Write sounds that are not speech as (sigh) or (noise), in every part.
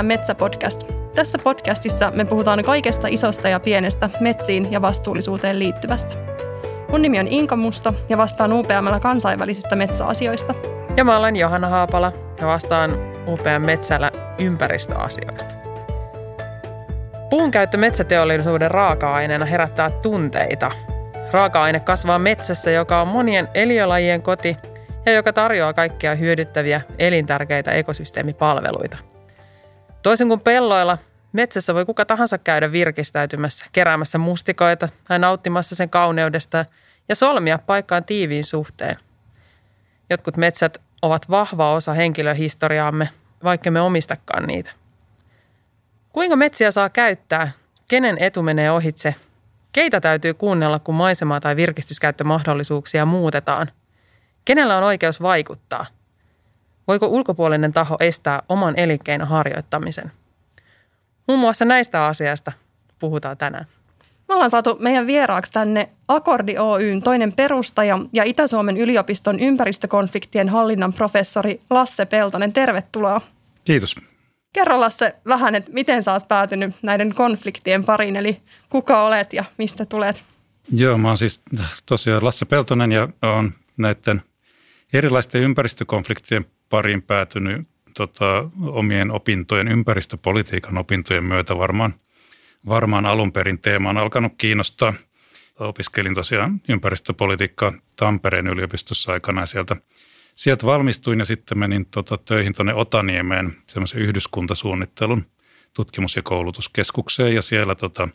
UPM Metsäpodcast. Tässä podcastissa me puhutaan kaikesta isosta ja pienestä metsiin ja vastuullisuuteen liittyvästä. Mun nimi on Inka Musta ja vastaan UPMllä kansainvälisistä metsäasioista. Ja mä olen Johanna Haapala ja vastaan UPM Metsällä ympäristöasioista. Puun käyttö metsäteollisuuden raaka-aineena herättää tunteita. Raaka-aine kasvaa metsässä, joka on monien eliölajien koti ja joka tarjoaa kaikkia hyödyttäviä elintärkeitä ekosysteemipalveluita. Toisin kuin pelloilla, metsässä voi kuka tahansa käydä virkistäytymässä, keräämässä mustikoita tai nauttimassa sen kauneudesta ja solmia paikkaan tiiviin suhteen. Jotkut metsät ovat vahva osa henkilöhistoriaamme, vaikka me omistakaan niitä. Kuinka metsiä saa käyttää? Kenen etu menee ohitse? Keitä täytyy kuunnella, kun maisemaa tai virkistyskäyttömahdollisuuksia muutetaan? Kenellä on oikeus vaikuttaa? Voiko ulkopuolinen taho estää oman elinkeinon harjoittamisen? Muun muassa näistä asiasta puhutaan tänään. Me ollaan saatu meidän vieraaksi tänne Akordi Oyn toinen perustaja ja Itä-Suomen yliopiston ympäristökonfliktien hallinnan professori Lasse Peltonen. Tervetuloa. Kiitos. Kerro Lasse vähän, että miten sä oot päätynyt näiden konfliktien pariin, eli kuka olet ja mistä tulet? Joo, mä oon siis tosiaan Lasse Peltonen ja on näiden erilaisten ympäristökonfliktien pariin päätynyt tota, omien opintojen, ympäristöpolitiikan opintojen myötä varmaan, varmaan alun perin teema on alkanut kiinnostaa. Opiskelin tosiaan ympäristöpolitiikkaa Tampereen yliopistossa aikana sieltä – sieltä valmistuin ja sitten menin tota, töihin tuonne Otaniemeen semmoisen yhdyskuntasuunnittelun tutkimus- ja koulutuskeskukseen ja siellä, tota,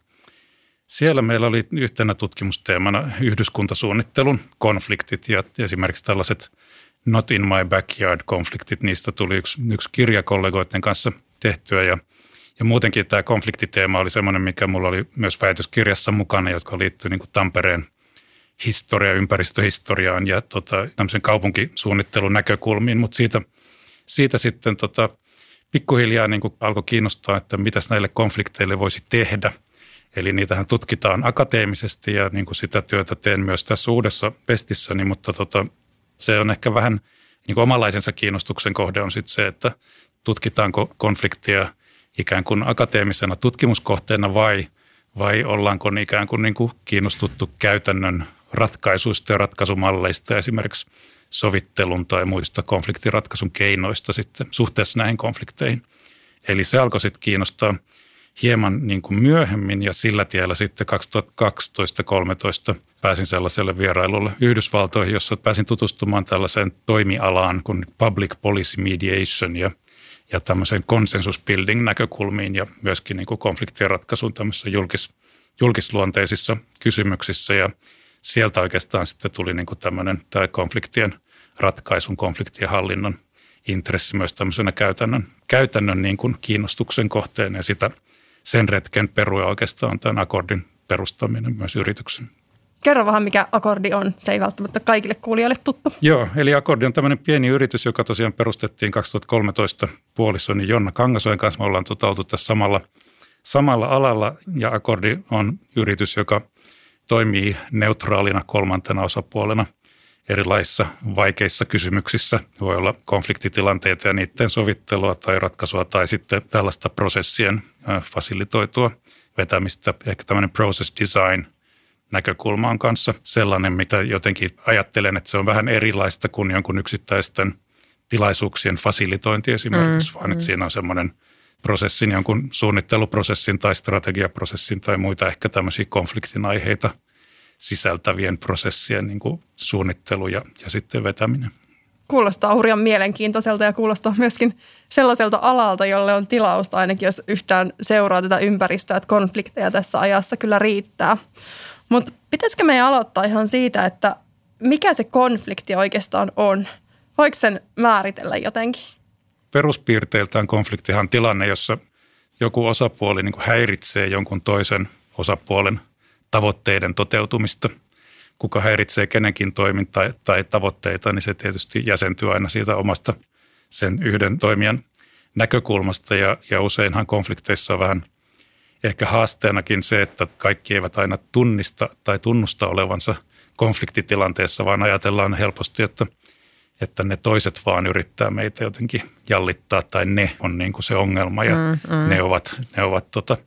siellä meillä oli yhtenä tutkimusteemana yhdyskuntasuunnittelun konfliktit ja esimerkiksi tällaiset not in my backyard konfliktit, niistä tuli yksi, yksi kirja kollegoiden kanssa tehtyä ja ja muutenkin tämä konfliktiteema oli semmoinen, mikä mulla oli myös väitöskirjassa mukana, jotka liittyy niin Tampereen historia, ympäristöhistoriaan ja tota, tämmöisen kaupunkisuunnittelun näkökulmiin, mutta siitä, siitä sitten tota, pikkuhiljaa niin alkoi kiinnostaa, että mitä näille konflikteille voisi tehdä. Eli niitähän tutkitaan akateemisesti ja niin sitä työtä teen myös tässä uudessa pestissäni, mutta tota, se on ehkä vähän niin kuin omanlaisensa kiinnostuksen kohde on sitten se, että tutkitaanko konfliktia ikään kuin akateemisena tutkimuskohteena vai, vai ollaanko ikään kuin, niin kuin kiinnostuttu käytännön ratkaisuista ja ratkaisumalleista, esimerkiksi sovittelun tai muista konfliktiratkaisun keinoista sitten suhteessa näihin konflikteihin. Eli se alkoi sitten kiinnostaa hieman niin kuin myöhemmin ja sillä tiellä sitten 2012-2013 pääsin sellaiselle vierailulle Yhdysvaltoihin, jossa pääsin tutustumaan tällaiseen toimialaan kuin public policy mediation ja, ja tämmöiseen consensus building näkökulmiin ja myöskin niin kuin konfliktien ratkaisuun tämmöisissä julkis, julkisluonteisissa kysymyksissä. Ja sieltä oikeastaan sitten tuli niin kuin tämmöinen tämä konfliktien ratkaisun, konfliktien hallinnon intressi myös tämmöisenä käytännön, käytännön niin kuin kiinnostuksen kohteen ja sitä sen retken perua oikeastaan tämän akordin perustaminen myös yrityksen. Kerro vähän, mikä Akordi on. Se ei välttämättä kaikille kuulijoille tuttu. Joo, eli Akordi on tämmöinen pieni yritys, joka tosiaan perustettiin 2013 puolisoni Jonna Kangasoen kanssa. Me ollaan tota oltu tässä samalla, samalla alalla ja Akordi on yritys, joka – toimii neutraalina kolmantena osapuolena erilaisissa vaikeissa kysymyksissä. Voi olla konfliktitilanteita ja niiden sovittelua tai ratkaisua tai sitten tällaista prosessien fasilitoitua vetämistä. Ehkä tämmöinen process design näkökulma on kanssa sellainen, mitä jotenkin ajattelen, että se on vähän erilaista kuin jonkun yksittäisten tilaisuuksien fasilitointi esimerkiksi, mm, vaan että mm. siinä on semmoinen prosessin, jonkun suunnitteluprosessin tai strategiaprosessin tai muita ehkä tämmöisiä konfliktin aiheita sisältävien prosessien niin kuin suunnittelu ja, ja sitten vetäminen. Kuulostaa hurjan mielenkiintoiselta ja kuulostaa myöskin sellaiselta alalta, jolle on tilausta ainakin, jos yhtään seuraa tätä ympäristöä, että konflikteja tässä ajassa kyllä riittää. Mutta pitäisikö meidän aloittaa ihan siitä, että mikä se konflikti oikeastaan on? Voiko sen määritellä jotenkin? peruspiirteiltään konfliktihan on tilanne, jossa joku osapuoli niin häiritsee jonkun toisen osapuolen tavoitteiden toteutumista. Kuka häiritsee kenenkin toimintaa tai tavoitteita, niin se tietysti jäsentyy aina siitä omasta sen yhden toimijan näkökulmasta. Ja, ja useinhan konflikteissa on vähän ehkä haasteenakin se, että kaikki eivät aina tunnista tai tunnusta olevansa konfliktitilanteessa, vaan ajatellaan helposti, että – että ne toiset vaan yrittää meitä jotenkin jallittaa tai ne on niin kuin se ongelma ja mm, mm. ne ovat, ne ovat tota,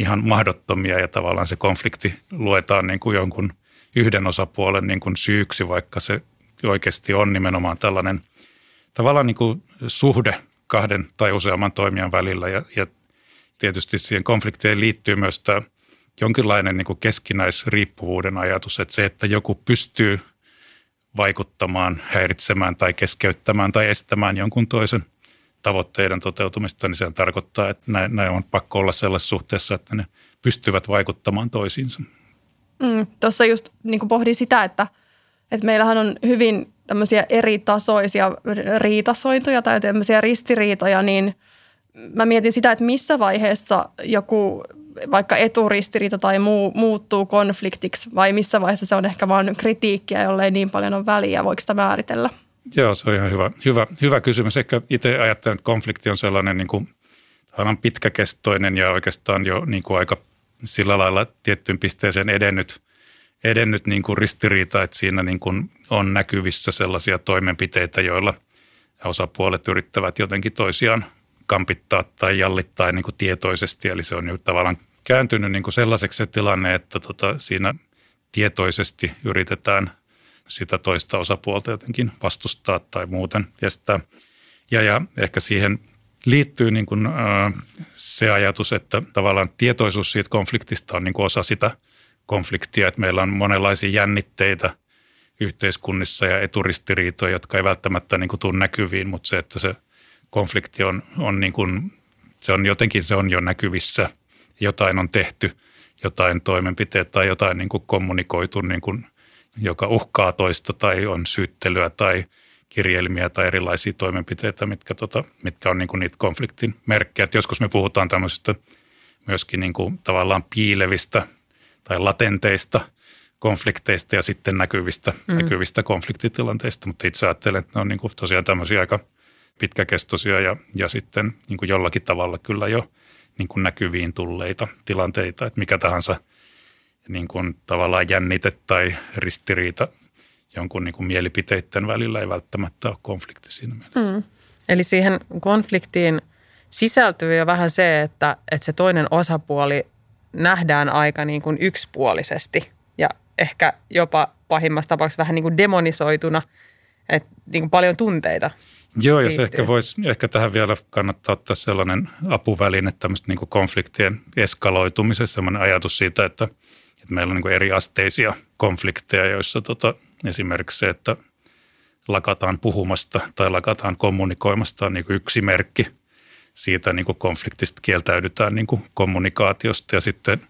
ihan mahdottomia ja tavallaan se konflikti luetaan niin kuin jonkun yhden osapuolen niin kuin syyksi, vaikka se oikeasti on nimenomaan tällainen tavallaan niin kuin suhde kahden tai useamman toimijan välillä. Ja, ja tietysti siihen konfliktiin liittyy myös tämä jonkinlainen niin kuin keskinäisriippuvuuden ajatus, että se, että joku pystyy vaikuttamaan, häiritsemään tai keskeyttämään tai estämään jonkun toisen tavoitteiden toteutumista, niin se tarkoittaa, että näin on pakko olla sellaisessa suhteessa, että ne pystyvät vaikuttamaan toisiinsa. Mm, Tuossa just niin pohdin sitä, että, että meillähän on hyvin tämmöisiä eri tasoisia riitasointuja tai tämmöisiä ristiriitoja, niin mä mietin sitä, että missä vaiheessa joku vaikka eturistiriita tai muu muuttuu konfliktiksi vai missä vaiheessa se on ehkä vain kritiikkiä, jolle ei niin paljon ole väliä. Voiko sitä määritellä? Joo, se on ihan hyvä, hyvä, hyvä kysymys. Ehkä itse ajattelen, että konflikti on sellainen niin kuin, pitkäkestoinen ja oikeastaan jo niin kuin aika sillä lailla tiettyyn pisteeseen edennyt, edennyt niin kuin ristiriita, että siinä niin kuin on näkyvissä sellaisia toimenpiteitä, joilla osapuolet yrittävät jotenkin toisiaan kampittaa tai jallittaa niin kuin tietoisesti. Eli se on jo tavallaan kääntynyt niin kuin sellaiseksi se tilanne, että tota, siinä tietoisesti yritetään sitä toista osapuolta jotenkin vastustaa tai muuten estää. Ja, ja ehkä siihen liittyy niin kuin, äh, se ajatus, että tavallaan tietoisuus siitä konfliktista on niin kuin osa sitä konfliktia, että meillä on monenlaisia jännitteitä yhteiskunnissa ja eturistiriitoja, jotka ei välttämättä niin kuin tule näkyviin, mutta se, että se konflikti on, on niin kuin, se on jotenkin se on jo näkyvissä, jotain on tehty, jotain toimenpiteitä tai jotain niin kuin kommunikoitu, niin kuin, joka uhkaa toista tai on syyttelyä tai – kirjelmiä tai erilaisia toimenpiteitä, mitkä, tota, mitkä on niin kuin niitä konfliktin merkkejä. Et joskus me puhutaan tämmöisistä myöskin niin kuin tavallaan piilevistä tai latenteista konflikteista ja sitten näkyvistä, mm. näkyvistä konfliktitilanteista, mutta itse ajattelen, että ne on niin kuin tosiaan tämmöisiä aika pitkäkestoisia ja, ja sitten niin kuin jollakin tavalla kyllä jo niin kuin näkyviin tulleita tilanteita, että mikä tahansa niin kuin tavallaan jännite tai ristiriita jonkun niin kuin mielipiteiden välillä ei välttämättä ole konflikti siinä mielessä. Mm. Eli siihen konfliktiin sisältyy jo vähän se, että, että se toinen osapuoli nähdään aika niin kuin yksipuolisesti ja ehkä jopa pahimmassa tapauksessa vähän niin kuin demonisoituna, että niin kuin paljon tunteita Joo, jos ehkä voisi, ehkä tähän vielä kannattaa ottaa sellainen apuväline tämmöistä niin kuin konfliktien eskaloitumisessa, sellainen ajatus siitä, että – että meillä on niin eri asteisia konflikteja, joissa tota, esimerkiksi se, että lakataan puhumasta tai lakataan kommunikoimasta on niin yksi merkki siitä niin konfliktista kieltäydytään niin kommunikaatiosta ja sitten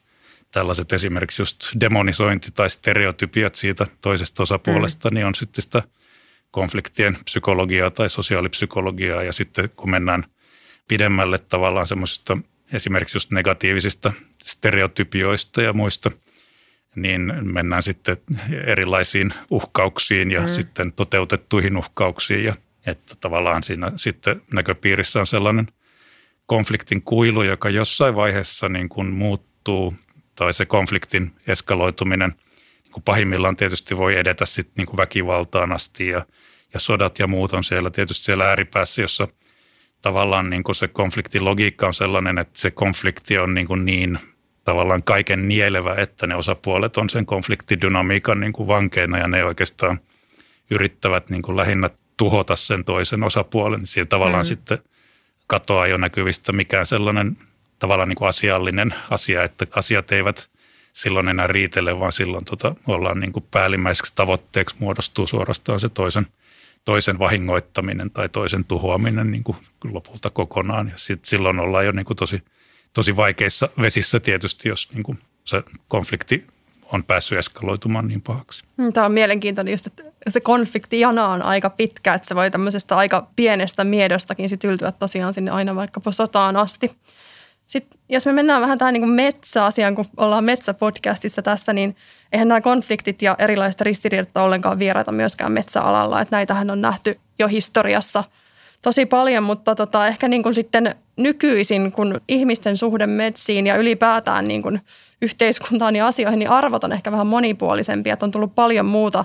tällaiset esimerkiksi just demonisointi tai stereotypiat siitä toisesta osapuolesta, mm. niin on sitten sitä konfliktien psykologiaa tai sosiaalipsykologiaa ja sitten kun mennään pidemmälle tavallaan semmoisista esimerkiksi just negatiivisista stereotypioista ja muista – niin mennään sitten erilaisiin uhkauksiin ja mm. sitten toteutettuihin uhkauksiin. Ja että tavallaan siinä sitten näköpiirissä on sellainen konfliktin kuilu, joka jossain vaiheessa niin kuin muuttuu tai se konfliktin eskaloituminen niin kuin pahimmillaan tietysti voi edetä sitten niin kuin väkivaltaan asti ja, ja sodat ja muut on siellä tietysti siellä ääripäässä, jossa tavallaan niin kuin se konfliktin logiikka on sellainen, että se konflikti on niin, kuin niin tavallaan kaiken nielevä, että ne osapuolet on sen konfliktidynamiikan niin kuin vankeina ja ne oikeastaan yrittävät niin kuin lähinnä tuhota sen toisen osapuolen. Siinä tavallaan mm. sitten katoaa jo näkyvistä mikään sellainen tavallaan niin kuin asiallinen asia, että asiat eivät silloin enää riitele, vaan silloin tota, ollaan niin kuin päällimmäiseksi tavoitteeksi muodostuu suorastaan se toisen, toisen vahingoittaminen tai toisen tuhoaminen niin kuin lopulta kokonaan. Ja sit silloin ollaan jo niin kuin tosi – tosi vaikeissa vesissä tietysti, jos niin kuin se konflikti on päässyt eskaloitumaan niin pahaksi. Mm, Tämä on mielenkiintoinen just, että se konfliktijana on aika pitkä, että se voi tämmöisestä aika pienestä miedostakin sit yltyä tosiaan sinne aina vaikkapa sotaan asti. Sitten jos me mennään vähän tähän niin metsäasiaan, kun ollaan metsäpodcastissa tästä, niin eihän nämä konfliktit ja erilaiset ristiriidat ollenkaan vieraita myöskään metsäalalla. Että näitähän on nähty jo historiassa – tosi paljon, mutta tota, ehkä niin kuin sitten nykyisin, kun ihmisten suhde metsiin ja ylipäätään niin kuin yhteiskuntaan ja asioihin, niin arvot on ehkä vähän monipuolisempia. Että on tullut paljon muuta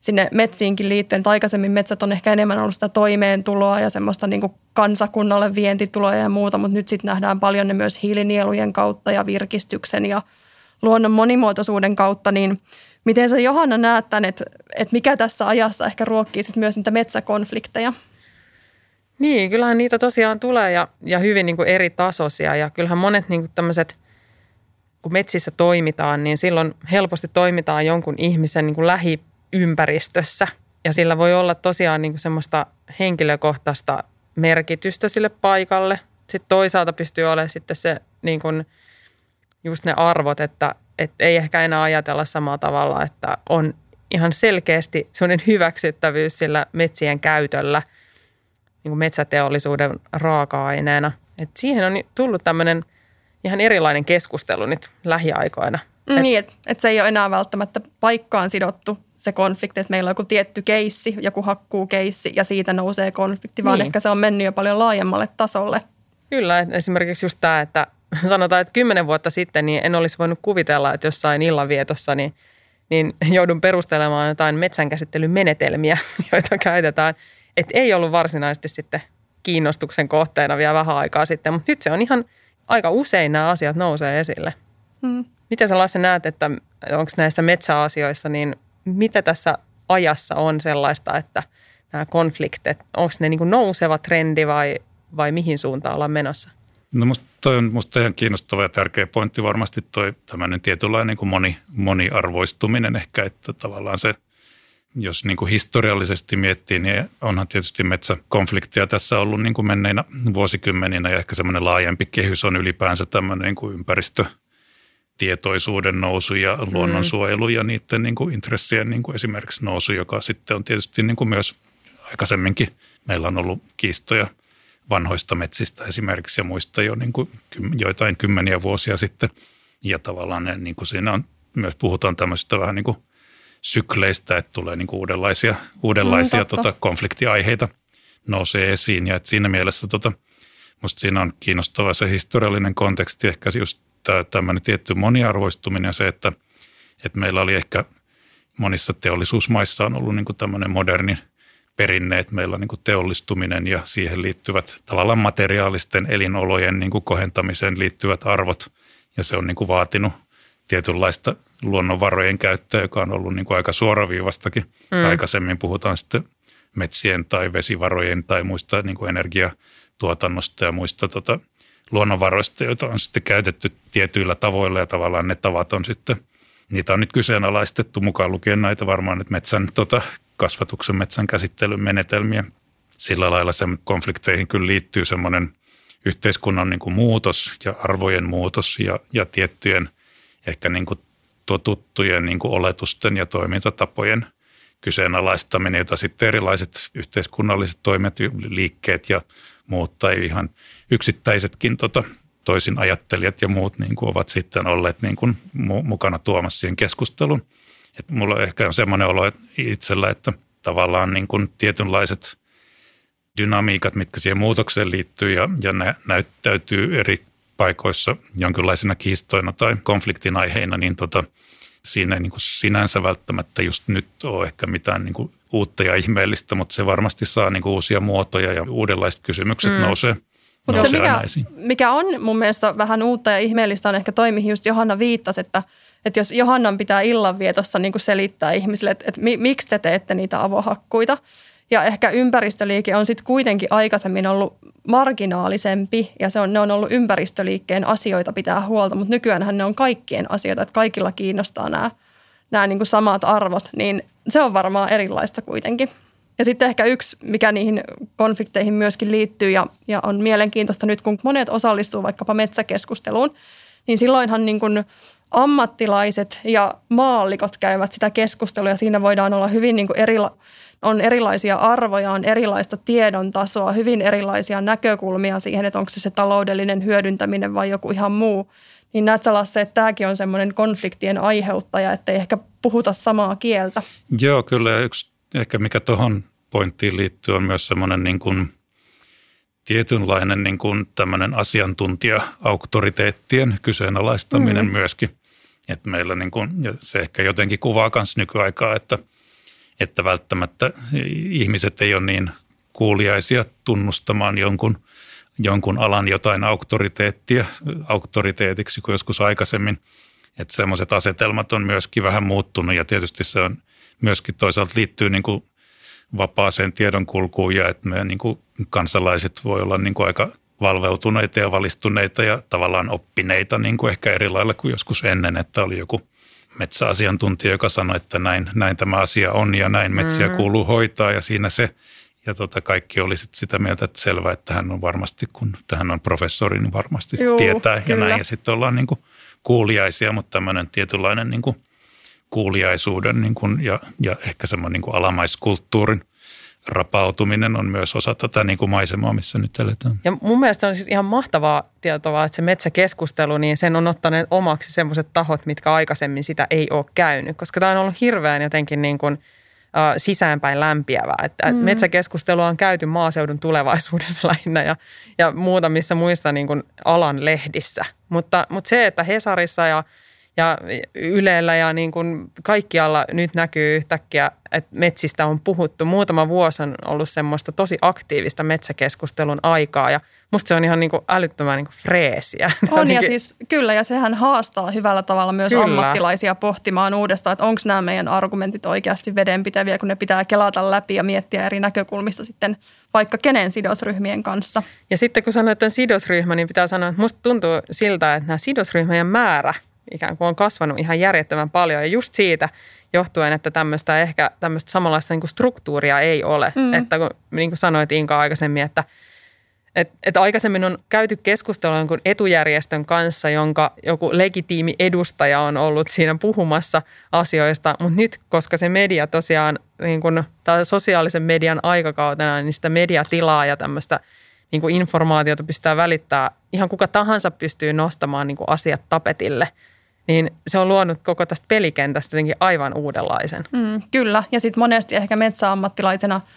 sinne metsiinkin liittyen. Aikaisemmin metsät on ehkä enemmän ollut sitä toimeentuloa ja semmoista niin kuin kansakunnalle vientituloja ja muuta, mutta nyt sitten nähdään paljon ne myös hiilinielujen kautta ja virkistyksen ja luonnon monimuotoisuuden kautta, niin miten sä Johanna näet tämän, että, että mikä tässä ajassa ehkä ruokkii sit myös niitä metsäkonflikteja? Niin, kyllähän niitä tosiaan tulee ja, ja hyvin niin kuin eri tasoisia. Ja kyllähän monet niin kuin tämmöiset, kun metsissä toimitaan, niin silloin helposti toimitaan jonkun ihmisen niin kuin lähiympäristössä. Ja sillä voi olla tosiaan niin kuin semmoista henkilökohtaista merkitystä sille paikalle. Sitten toisaalta pystyy olemaan sitten se niin kuin just ne arvot, että, että ei ehkä enää ajatella samalla tavalla, että on ihan selkeästi sellainen hyväksyttävyys sillä metsien käytöllä – niin kuin metsäteollisuuden raaka-aineena. Et siihen on tullut tämmöinen ihan erilainen keskustelu nyt lähiaikoina. Mm, et, niin, että et se ei ole enää välttämättä paikkaan sidottu se konflikti, että meillä on joku tietty keissi, joku hakkuu keissi ja siitä nousee konflikti, vaan niin. ehkä se on mennyt jo paljon laajemmalle tasolle. Kyllä, esimerkiksi just tämä, että (laughs) sanotaan, että kymmenen vuotta sitten niin en olisi voinut kuvitella, että jossain illanvietossa niin, niin joudun perustelemaan jotain metsänkäsittelymenetelmiä, (laughs) joita käytetään että ei ollut varsinaisesti sitten kiinnostuksen kohteena vielä vähän aikaa sitten, mutta nyt se on ihan aika usein nämä asiat nousee esille. Hmm. Miten sä Lasse näet, että onko näistä metsäasioissa, niin mitä tässä ajassa on sellaista, että nämä konfliktit, onko ne niin kuin nouseva trendi vai, vai mihin suuntaan ollaan menossa? No musta toi on musta ihan kiinnostava ja tärkeä pointti varmasti toi tämmöinen tietynlainen niin kuin moni, moniarvoistuminen ehkä, että tavallaan se – jos niin kuin historiallisesti miettii, niin onhan tietysti metsäkonflikteja tässä ollut niin kuin menneinä vuosikymmeninä ja ehkä semmoinen laajempi kehys on ylipäänsä tämmöinen niin kuin ympäristötietoisuuden nousu ja luonnonsuojelu ja niiden niin kuin intressien niin kuin esimerkiksi nousu, joka sitten on tietysti niin kuin myös aikaisemminkin meillä on ollut kiistoja vanhoista metsistä esimerkiksi ja muista jo niin kuin joitain kymmeniä vuosia sitten. Ja tavallaan ne, niin kuin siinä on, myös puhutaan tämmöisistä vähän niin kuin – sykleistä, että tulee niin kuin uudenlaisia, uudenlaisia mm, tota, konfliktiaiheita nousee esiin. Ja että siinä mielessä tota, musta siinä on kiinnostava se historiallinen konteksti, ehkä just tämmöinen tietty moniarvoistuminen ja se, että, että meillä oli ehkä monissa teollisuusmaissa on ollut niin kuin tämmöinen moderni perinne, että meillä on niin kuin teollistuminen ja siihen liittyvät tavallaan materiaalisten elinolojen niin kuin kohentamiseen liittyvät arvot ja se on niin kuin vaatinut tietynlaista luonnonvarojen käyttöä, joka on ollut niin kuin aika suoraviivastakin. Mm. Aikaisemmin puhutaan sitten metsien tai vesivarojen tai muista niin kuin energiatuotannosta ja muista tota, luonnonvaroista, joita on sitten käytetty tietyillä tavoilla ja tavallaan ne tavat on sitten, niitä on nyt kyseenalaistettu mukaan lukien näitä varmaan nyt metsän tota, kasvatuksen metsän käsittelyn menetelmiä. Sillä lailla sen konflikteihin kyllä liittyy semmoinen yhteiskunnan niin kuin muutos ja arvojen muutos ja, ja tiettyjen ehkä niin kuin tuttujen niin kuin oletusten ja toimintatapojen kyseenalaistaminen, jota sitten erilaiset yhteiskunnalliset toimet, liikkeet ja muut tai ihan yksittäisetkin tota, toisin ajattelijat ja muut niin kuin ovat sitten olleet niin kuin mukana tuomassa siihen keskusteluun. Et mulla ehkä on semmoinen olo itsellä, että tavallaan niin kuin tietynlaiset dynamiikat, mitkä siihen muutokseen liittyy ja, ja ne näyttäytyy eri paikoissa jonkinlaisena kiistoina tai konfliktin aiheina, niin tota, siinä ei niin kuin sinänsä välttämättä just nyt ole ehkä mitään niin kuin uutta ja ihmeellistä, mutta se varmasti saa niin kuin uusia muotoja ja uudenlaiset kysymykset mm. nousee. Mutta se, mikä, mikä on mun mielestä vähän uutta ja ihmeellistä on ehkä toi, mihin just Johanna viittasi, että, että jos Johannan pitää illanvietossa niin kuin selittää ihmisille, että, että miksi te teette niitä avohakkuita, ja ehkä ympäristöliike on sitten kuitenkin aikaisemmin ollut marginaalisempi ja se on, ne on ollut ympäristöliikkeen asioita pitää huolta, mutta nykyään ne on kaikkien asioita, että kaikilla kiinnostaa nämä, nämä niin kuin samat arvot, niin se on varmaan erilaista kuitenkin. Ja sitten ehkä yksi, mikä niihin konflikteihin myöskin liittyy ja, ja on mielenkiintoista nyt, kun monet osallistuu vaikkapa metsäkeskusteluun, niin silloinhan niin kuin ammattilaiset ja maallikot käyvät sitä keskustelua ja siinä voidaan olla hyvin niin kuin erila- on erilaisia arvoja, on erilaista tiedon tasoa, hyvin erilaisia näkökulmia siihen, että onko se se taloudellinen hyödyntäminen vai joku ihan muu. Niin näet sä Lasse, että tämäkin on semmoinen konfliktien aiheuttaja, että ei ehkä puhuta samaa kieltä. Joo, kyllä. Yksi ehkä mikä tuohon pointtiin liittyy on myös semmoinen niin kuin tietynlainen niin kuin tämmöinen asiantuntija-auktoriteettien kyseenalaistaminen mm. myöskin. Että meillä niin kuin, ja se ehkä jotenkin kuvaa myös nykyaikaa, että – että välttämättä ihmiset ei ole niin kuuliaisia tunnustamaan jonkun, jonkun alan jotain auktoriteettia auktoriteetiksi kuin joskus aikaisemmin. Että semmoiset asetelmat on myöskin vähän muuttunut ja tietysti se on myöskin toisaalta liittyy niin kuin vapaaseen tiedonkulkuun ja että me niin kuin kansalaiset voi olla niin kuin aika valveutuneita ja valistuneita ja tavallaan oppineita niin kuin ehkä eri lailla kuin joskus ennen, että oli joku metsäasiantuntija, joka sanoi, että näin, näin tämä asia on ja näin metsiä mm-hmm. kuuluu hoitaa ja siinä se. Ja tota, kaikki oli sit sitä mieltä, että selvä, että hän on varmasti, kun tähän on professori, niin varmasti Juu, tietää kyllä. ja näin. Ja sitten ollaan niin kuin kuuliaisia, mutta tämmöinen tietynlainen niin kuin kuuliaisuuden niin kuin, ja, ja ehkä semmoinen niin kuin alamaiskulttuurin rapautuminen on myös osa tätä niin kuin maisemaa, missä nyt eletään. Ja mun mielestä on siis ihan mahtavaa tietoa, että se metsäkeskustelu, niin sen on ottaneet omaksi semmoiset tahot, mitkä aikaisemmin sitä ei ole käynyt, koska tämä on ollut hirveän jotenkin niin kuin – sisäänpäin lämpiävää. Että mm. Metsäkeskustelua on käyty maaseudun tulevaisuudessa (laughs) lähinnä ja, ja muutamissa muissa niin kuin alan lehdissä. Mutta, mutta se, että Hesarissa ja, ja Ylellä ja niin kuin kaikkialla nyt näkyy yhtäkkiä, että metsistä on puhuttu. Muutama vuosi on ollut semmoista tosi aktiivista metsäkeskustelun aikaa ja – Musta se on ihan niin kuin älyttömän niin kuin freesiä. (laughs) On ja siis kyllä, ja sehän haastaa hyvällä tavalla myös kyllä. ammattilaisia pohtimaan uudestaan, että onko nämä meidän argumentit oikeasti vedenpitäviä, kun ne pitää kelata läpi ja miettiä eri näkökulmista sitten vaikka kenen sidosryhmien kanssa. Ja sitten kun sanoit tämän sidosryhmä, niin pitää sanoa, että musta tuntuu siltä, että nämä sidosryhmien määrä ikään kuin on kasvanut ihan järjettömän paljon. Ja just siitä johtuen, että tämmöistä ehkä tämmöistä samanlaista niin kuin struktuuria ei ole. Mm. Että kun, niin kuin sanoit Inka aikaisemmin, että – et, et aikaisemmin on käyty keskustelua jonkun etujärjestön kanssa, jonka joku legitiimi edustaja on ollut siinä puhumassa asioista, mutta nyt, koska se media tosiaan, niin kun, sosiaalisen median aikakautena, niin sitä mediatilaa ja tämmöistä niin kuin informaatiota pystytään välittää, ihan kuka tahansa pystyy nostamaan niin kuin asiat tapetille, niin se on luonut koko tästä pelikentästä jotenkin aivan uudenlaisen. Mm, kyllä, ja sitten monesti ehkä metsäammattilaisena –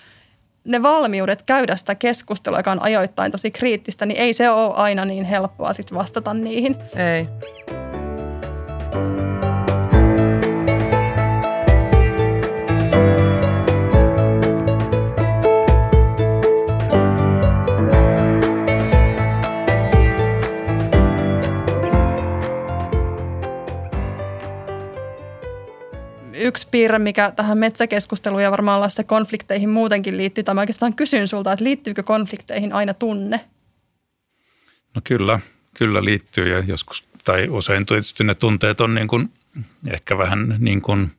ne valmiudet käydä sitä keskustelua, joka on ajoittain tosi kriittistä, niin ei se ole aina niin helppoa sit vastata niihin. Ei. Yksi piirre, mikä tähän metsäkeskusteluun ja varmaan se konflikteihin muutenkin liittyy, tai mä oikeastaan kysyn sulta, että liittyykö konflikteihin aina tunne? No kyllä, kyllä liittyy ja joskus, tai usein tietysti ne tunteet on niin kuin, ehkä vähän niin kuin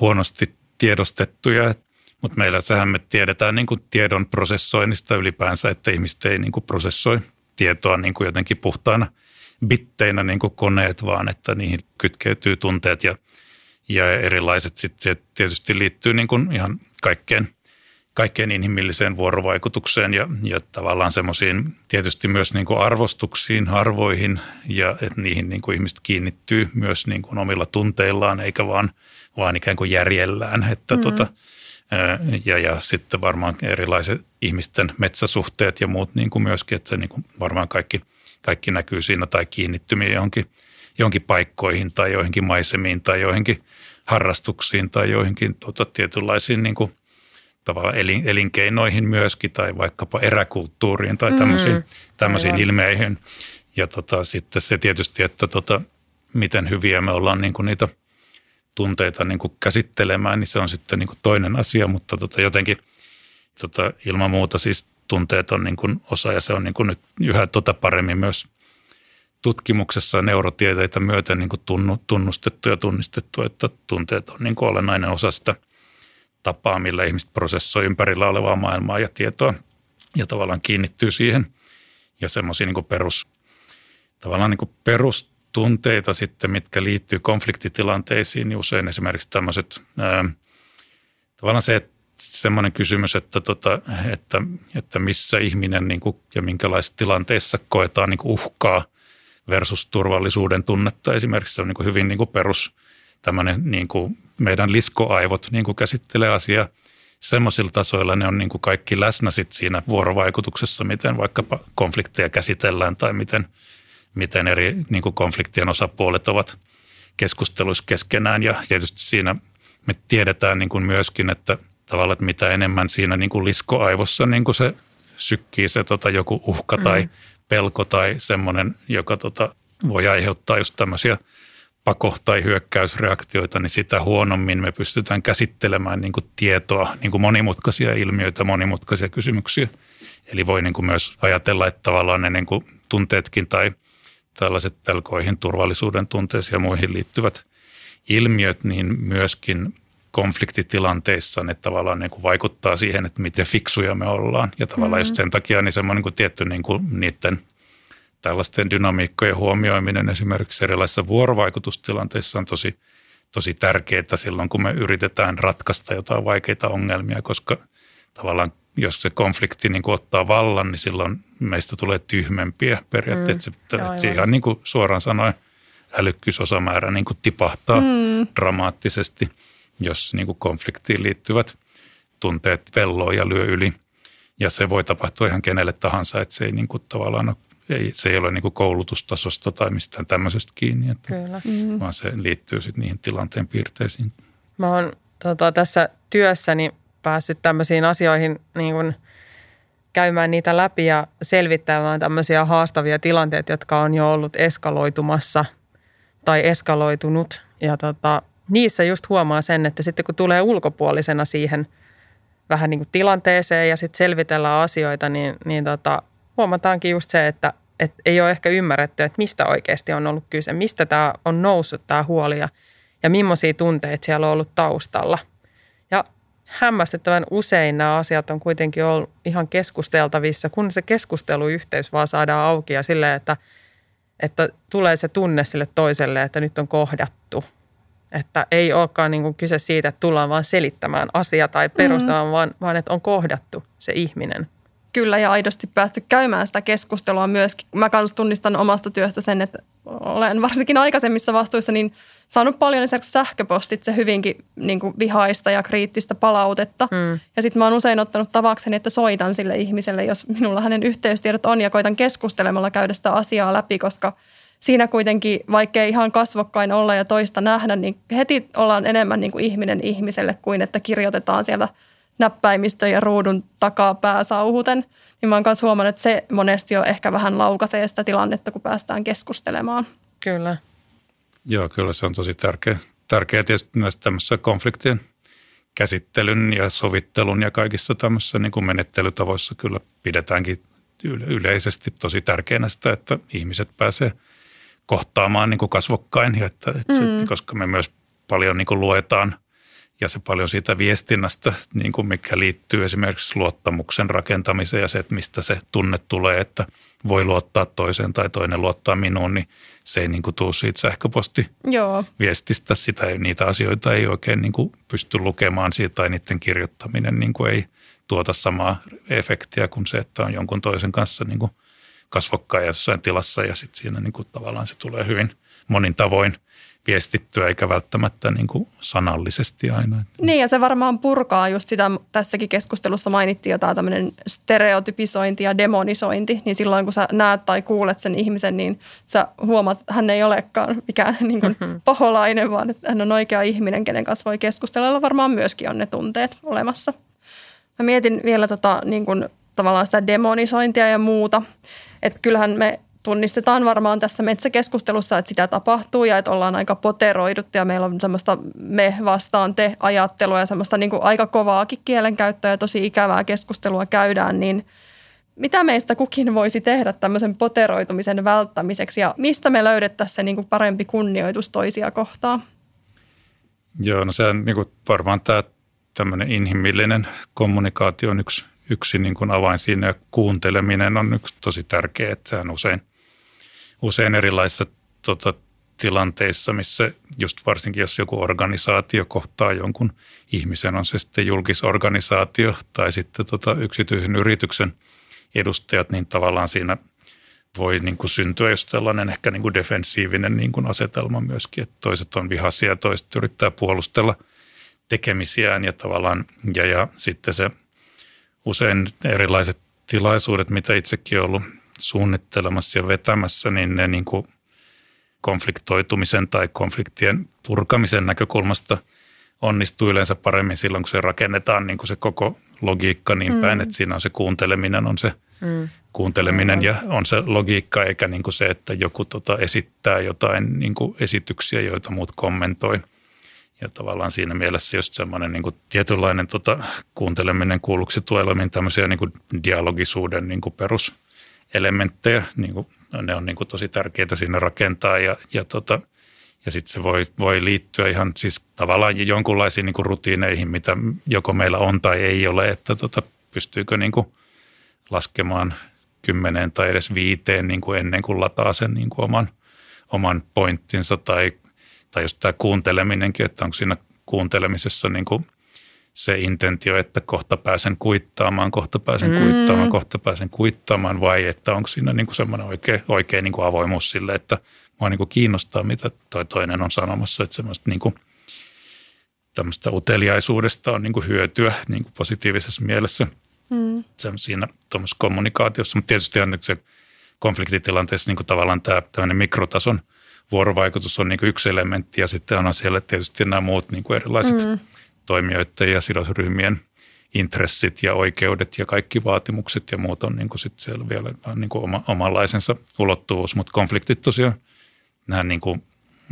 huonosti tiedostettuja, mutta meillä sehän me tiedetään niin kuin tiedon prosessoinnista ylipäänsä, että ihmiset ei niin kuin prosessoi tietoa niin kuin jotenkin puhtaana bitteinä niin kuin koneet, vaan että niihin kytkeytyy tunteet ja ja erilaiset sitten se tietysti liittyy niin kuin ihan kaikkeen, kaikkeen inhimilliseen vuorovaikutukseen ja, ja tavallaan semmoisiin tietysti myös niin kuin arvostuksiin, harvoihin ja että niihin niin kuin ihmiset kiinnittyy myös niin kuin omilla tunteillaan eikä vaan, vaan ikään kuin järjellään. Että mm. tota, ja, ja sitten varmaan erilaiset ihmisten metsäsuhteet ja muut niin kuin myöskin, että se niin kuin varmaan kaikki, kaikki näkyy siinä tai kiinnittymiä johonkin, johonkin paikkoihin tai joihinkin maisemiin tai joihinkin harrastuksiin tai joihinkin tota, tietynlaisiin niin kuin, tavallaan elin, elinkeinoihin myöskin tai vaikkapa eräkulttuuriin tai tämmöisiin, mm, tämmöisiin ilmeihin. Ja tota, sitten se tietysti, että tota, miten hyviä me ollaan niin kuin niitä tunteita niin kuin käsittelemään, niin se on sitten niin kuin toinen asia, mutta tota, jotenkin tota, ilman muuta siis tunteet on niin kuin osa ja se on niin kuin nyt yhä tota paremmin myös tutkimuksessa neurotieteitä myöten niin kuin tunnustettu ja tunnistettu, että tunteet on niin olennainen osa sitä tapaa, millä ihmiset prosessoi ympärillä olevaa maailmaa ja tietoa ja tavallaan kiinnittyy siihen. Ja semmoisia niin perus, tavallaan niin perustunteita sitten, mitkä liittyy konfliktitilanteisiin, niin usein esimerkiksi tämmöiset, ää, tavallaan se, että semmoinen kysymys, että, tota, että, että missä ihminen niin kuin, ja minkälaisissa tilanteissa koetaan niin kuin uhkaa – versus turvallisuuden tunnetta esimerkiksi. Se on niin kuin hyvin niin kuin perus tämmöinen niin kuin meidän liskoaivot niin kuin käsittelee asiaa. Semmoisilla tasoilla ne on niin kuin kaikki läsnä sit siinä vuorovaikutuksessa, miten vaikkapa konflikteja käsitellään tai miten, miten eri niin kuin konfliktien osapuolet ovat keskusteluissa keskenään. Ja tietysti siinä me tiedetään niin kuin myöskin, että tavallaan, että mitä enemmän siinä niin kuin liskoaivossa niin kuin se sykkii se tota, joku uhka tai mm. Pelko tai semmoinen, joka tota, voi aiheuttaa just tämmöisiä pako- tai hyökkäysreaktioita, niin sitä huonommin me pystytään käsittelemään niin kuin tietoa, niin kuin monimutkaisia ilmiöitä, monimutkaisia kysymyksiä. Eli voi niin kuin myös ajatella, että tavallaan ne niin kuin tunteetkin tai tällaiset pelkoihin, turvallisuuden tunteisiin ja muihin liittyvät ilmiöt, niin myöskin konfliktitilanteissa ne tavallaan niin kuin vaikuttaa siihen, että miten fiksuja me ollaan. Ja tavallaan mm-hmm. just sen takia niin semmoinen niin kuin tietty niin kuin niiden tällaisten dynamiikkojen huomioiminen esimerkiksi erilaisissa vuorovaikutustilanteissa on tosi, tosi tärkeää silloin, kun me yritetään ratkaista jotain vaikeita ongelmia, koska tavallaan jos se konflikti niin kuin ottaa vallan, niin silloin meistä tulee tyhmempiä periaatteessa. Mm, se ihan niin kuin suoraan sanoen älykkyysosamäärä niin kuin tipahtaa mm. dramaattisesti, jos niin kuin konfliktiin liittyvät tunteet velloo ja lyö yli. Ja se voi tapahtua ihan kenelle tahansa, että se ei niin kuin tavallaan ole, ei, se ei ole niin kuin koulutustasosta tai mistään tämmöisestä kiinni, että, Kyllä. Mm. vaan se liittyy sitten niihin tilanteen piirteisiin. Mä oon tota, tässä työssäni päässyt tämmöisiin asioihin niin kuin käymään niitä läpi ja selvittämään tämmöisiä haastavia tilanteita, jotka on jo ollut eskaloitumassa tai eskaloitunut. Ja tota, niissä just huomaa sen, että sitten kun tulee ulkopuolisena siihen vähän niin kuin tilanteeseen ja sitten selvitellään asioita, niin, niin tota, huomataankin just se, että, että ei ole ehkä ymmärretty, että mistä oikeasti on ollut kyse, mistä tämä on noussut tämä huoli ja, ja millaisia tunteita siellä on ollut taustalla – hämmästyttävän usein nämä asiat on kuitenkin ollut ihan keskusteltavissa, kun se keskusteluyhteys vaan saadaan auki ja sille, että, että tulee se tunne sille toiselle, että nyt on kohdattu. Että ei olekaan niin kuin kyse siitä, että tullaan vaan selittämään asia tai perustamaan, mm-hmm. vaan, vaan että on kohdattu se ihminen. Kyllä ja aidosti päästy käymään sitä keskustelua myöskin. Mä kanssa tunnistan omasta työstä sen, että olen varsinkin aikaisemmissa vastuissa niin saanut paljon esimerkiksi sähköpostitse hyvinkin niin kuin vihaista ja kriittistä palautetta. Mm. Ja sitten mä oon usein ottanut tavakseni, että soitan sille ihmiselle, jos minulla hänen yhteystiedot on ja koitan keskustelemalla käydä sitä asiaa läpi, koska siinä kuitenkin, vaikkei ihan kasvokkain olla ja toista nähdä, niin heti ollaan enemmän niin kuin ihminen ihmiselle kuin että kirjoitetaan siellä näppäimistön ja ruudun takaa pääsauhuten. Niin mä oon myös huomannut, että se monesti jo ehkä vähän laukaisee sitä tilannetta, kun päästään keskustelemaan. Kyllä. Joo, kyllä se on tosi tärkeä. Tärkeää tietysti myös tämmöisessä konfliktien käsittelyn ja sovittelun ja kaikissa tämmöisissä niin kuin menettelytavoissa kyllä pidetäänkin yleisesti tosi tärkeänä sitä, että ihmiset pääsee kohtaamaan niin kuin kasvokkain, ja että, että mm. se, koska me myös paljon niin kuin luetaan ja se paljon siitä viestinnästä, niin kuin mikä liittyy esimerkiksi luottamuksen rakentamiseen ja se, että mistä se tunne tulee, että voi luottaa toiseen tai toinen luottaa minuun, niin se ei niin kuin tule siitä sähköpostiviestistä. Sitä niitä asioita ei oikein niin kuin pysty lukemaan siitä tai niiden kirjoittaminen niin kuin ei tuota samaa efektiä kuin se, että on jonkun toisen kanssa niin kuin kasvokkain jossain tilassa ja sitten siinä niin kuin tavallaan se tulee hyvin monin tavoin viestittyä eikä välttämättä niin kuin sanallisesti aina. Niin ja se varmaan purkaa just sitä, tässäkin keskustelussa mainittiin jotain tämmöinen stereotypisointi ja demonisointi, niin silloin kun sä näet tai kuulet sen ihmisen, niin sä huomaat, että hän ei olekaan mikään (laughs) niin kuin mm-hmm. paholainen, vaan että hän on oikea ihminen, kenen kanssa voi keskustella, varmaan myöskin on ne tunteet olemassa. Mä mietin vielä tota, niin kuin, tavallaan sitä demonisointia ja muuta, että kyllähän me tunnistetaan varmaan tässä metsäkeskustelussa, että sitä tapahtuu ja että ollaan aika poteroidut ja meillä on semmoista me vastaan te ajattelua ja semmoista niin kuin aika kovaakin kielenkäyttöä ja tosi ikävää keskustelua käydään, niin mitä meistä kukin voisi tehdä tämmöisen poteroitumisen välttämiseksi ja mistä me löydettäisiin se niin kuin parempi kunnioitus toisia kohtaan? Joo, no se on niin kuin varmaan tämä tämmöinen inhimillinen kommunikaatio on yksi, yksi niin kuin avain siinä. Ja kuunteleminen on yksi tosi tärkeä, että sehän usein – usein erilaisissa tota, tilanteissa, missä just varsinkin jos joku organisaatio kohtaa jonkun ihmisen, on se sitten julkisorganisaatio tai sitten tota yksityisen yrityksen edustajat, niin tavallaan siinä voi niin kuin syntyä just sellainen ehkä niin kuin defensiivinen niin kuin asetelma myöskin, että toiset on vihaisia ja toiset yrittää puolustella tekemisiään ja tavallaan, ja, ja sitten se usein erilaiset tilaisuudet, mitä itsekin on ollut suunnittelemassa ja vetämässä, niin ne niin kuin konfliktoitumisen tai konfliktien purkamisen näkökulmasta onnistuu yleensä paremmin silloin, kun se rakennetaan niin kuin se koko logiikka niin päin, mm. että siinä on se kuunteleminen, on se mm. kuunteleminen ja on se logiikka, eikä niin kuin se, että joku tota esittää jotain niin kuin esityksiä, joita muut kommentoi. Ja tavallaan siinä mielessä just semmoinen niin kuin tietynlainen tota, kuunteleminen kuulluksi tuelemin tämmöisiä niin kuin dialogisuuden niin kuin peruselementtejä. Niin kuin, ne on niin kuin tosi tärkeitä siinä rakentaa ja, ja tota, ja sitten se voi, voi liittyä ihan siis tavallaan jonkunlaisiin niin kuin rutiineihin, mitä joko meillä on tai ei ole, että tota, pystyykö niin kuin laskemaan kymmeneen tai edes viiteen niin kuin ennen kuin lataa sen niin kuin oman, oman pointtinsa tai, tai just tämä kuunteleminenkin, että onko siinä kuuntelemisessa niin kuin se intentio, että kohta pääsen kuittaamaan, kohta pääsen mm. kuittaamaan, kohta pääsen kuittaamaan vai että onko siinä niin kuin semmoinen oikea, oikea niin kuin avoimuus sille, että – mua niin kuin kiinnostaa, mitä toi toinen on sanomassa, että semmoista niin kuin, tämmöistä uteliaisuudesta on niin kuin hyötyä niin kuin positiivisessa mielessä mm. se siinä tuommoisessa kommunikaatiossa, mutta tietysti on se konfliktitilanteessa niin kuin tavallaan tämä tämmöinen mikrotason vuorovaikutus on niin kuin yksi elementti ja sitten on siellä tietysti nämä muut niin kuin erilaiset mm. toimijoiden ja sidosryhmien intressit ja oikeudet ja kaikki vaatimukset ja muut on niin kuin sitten siellä vielä niin kuin oma, omanlaisensa ulottuvuus, mutta konfliktit tosiaan – nämä niin kuin,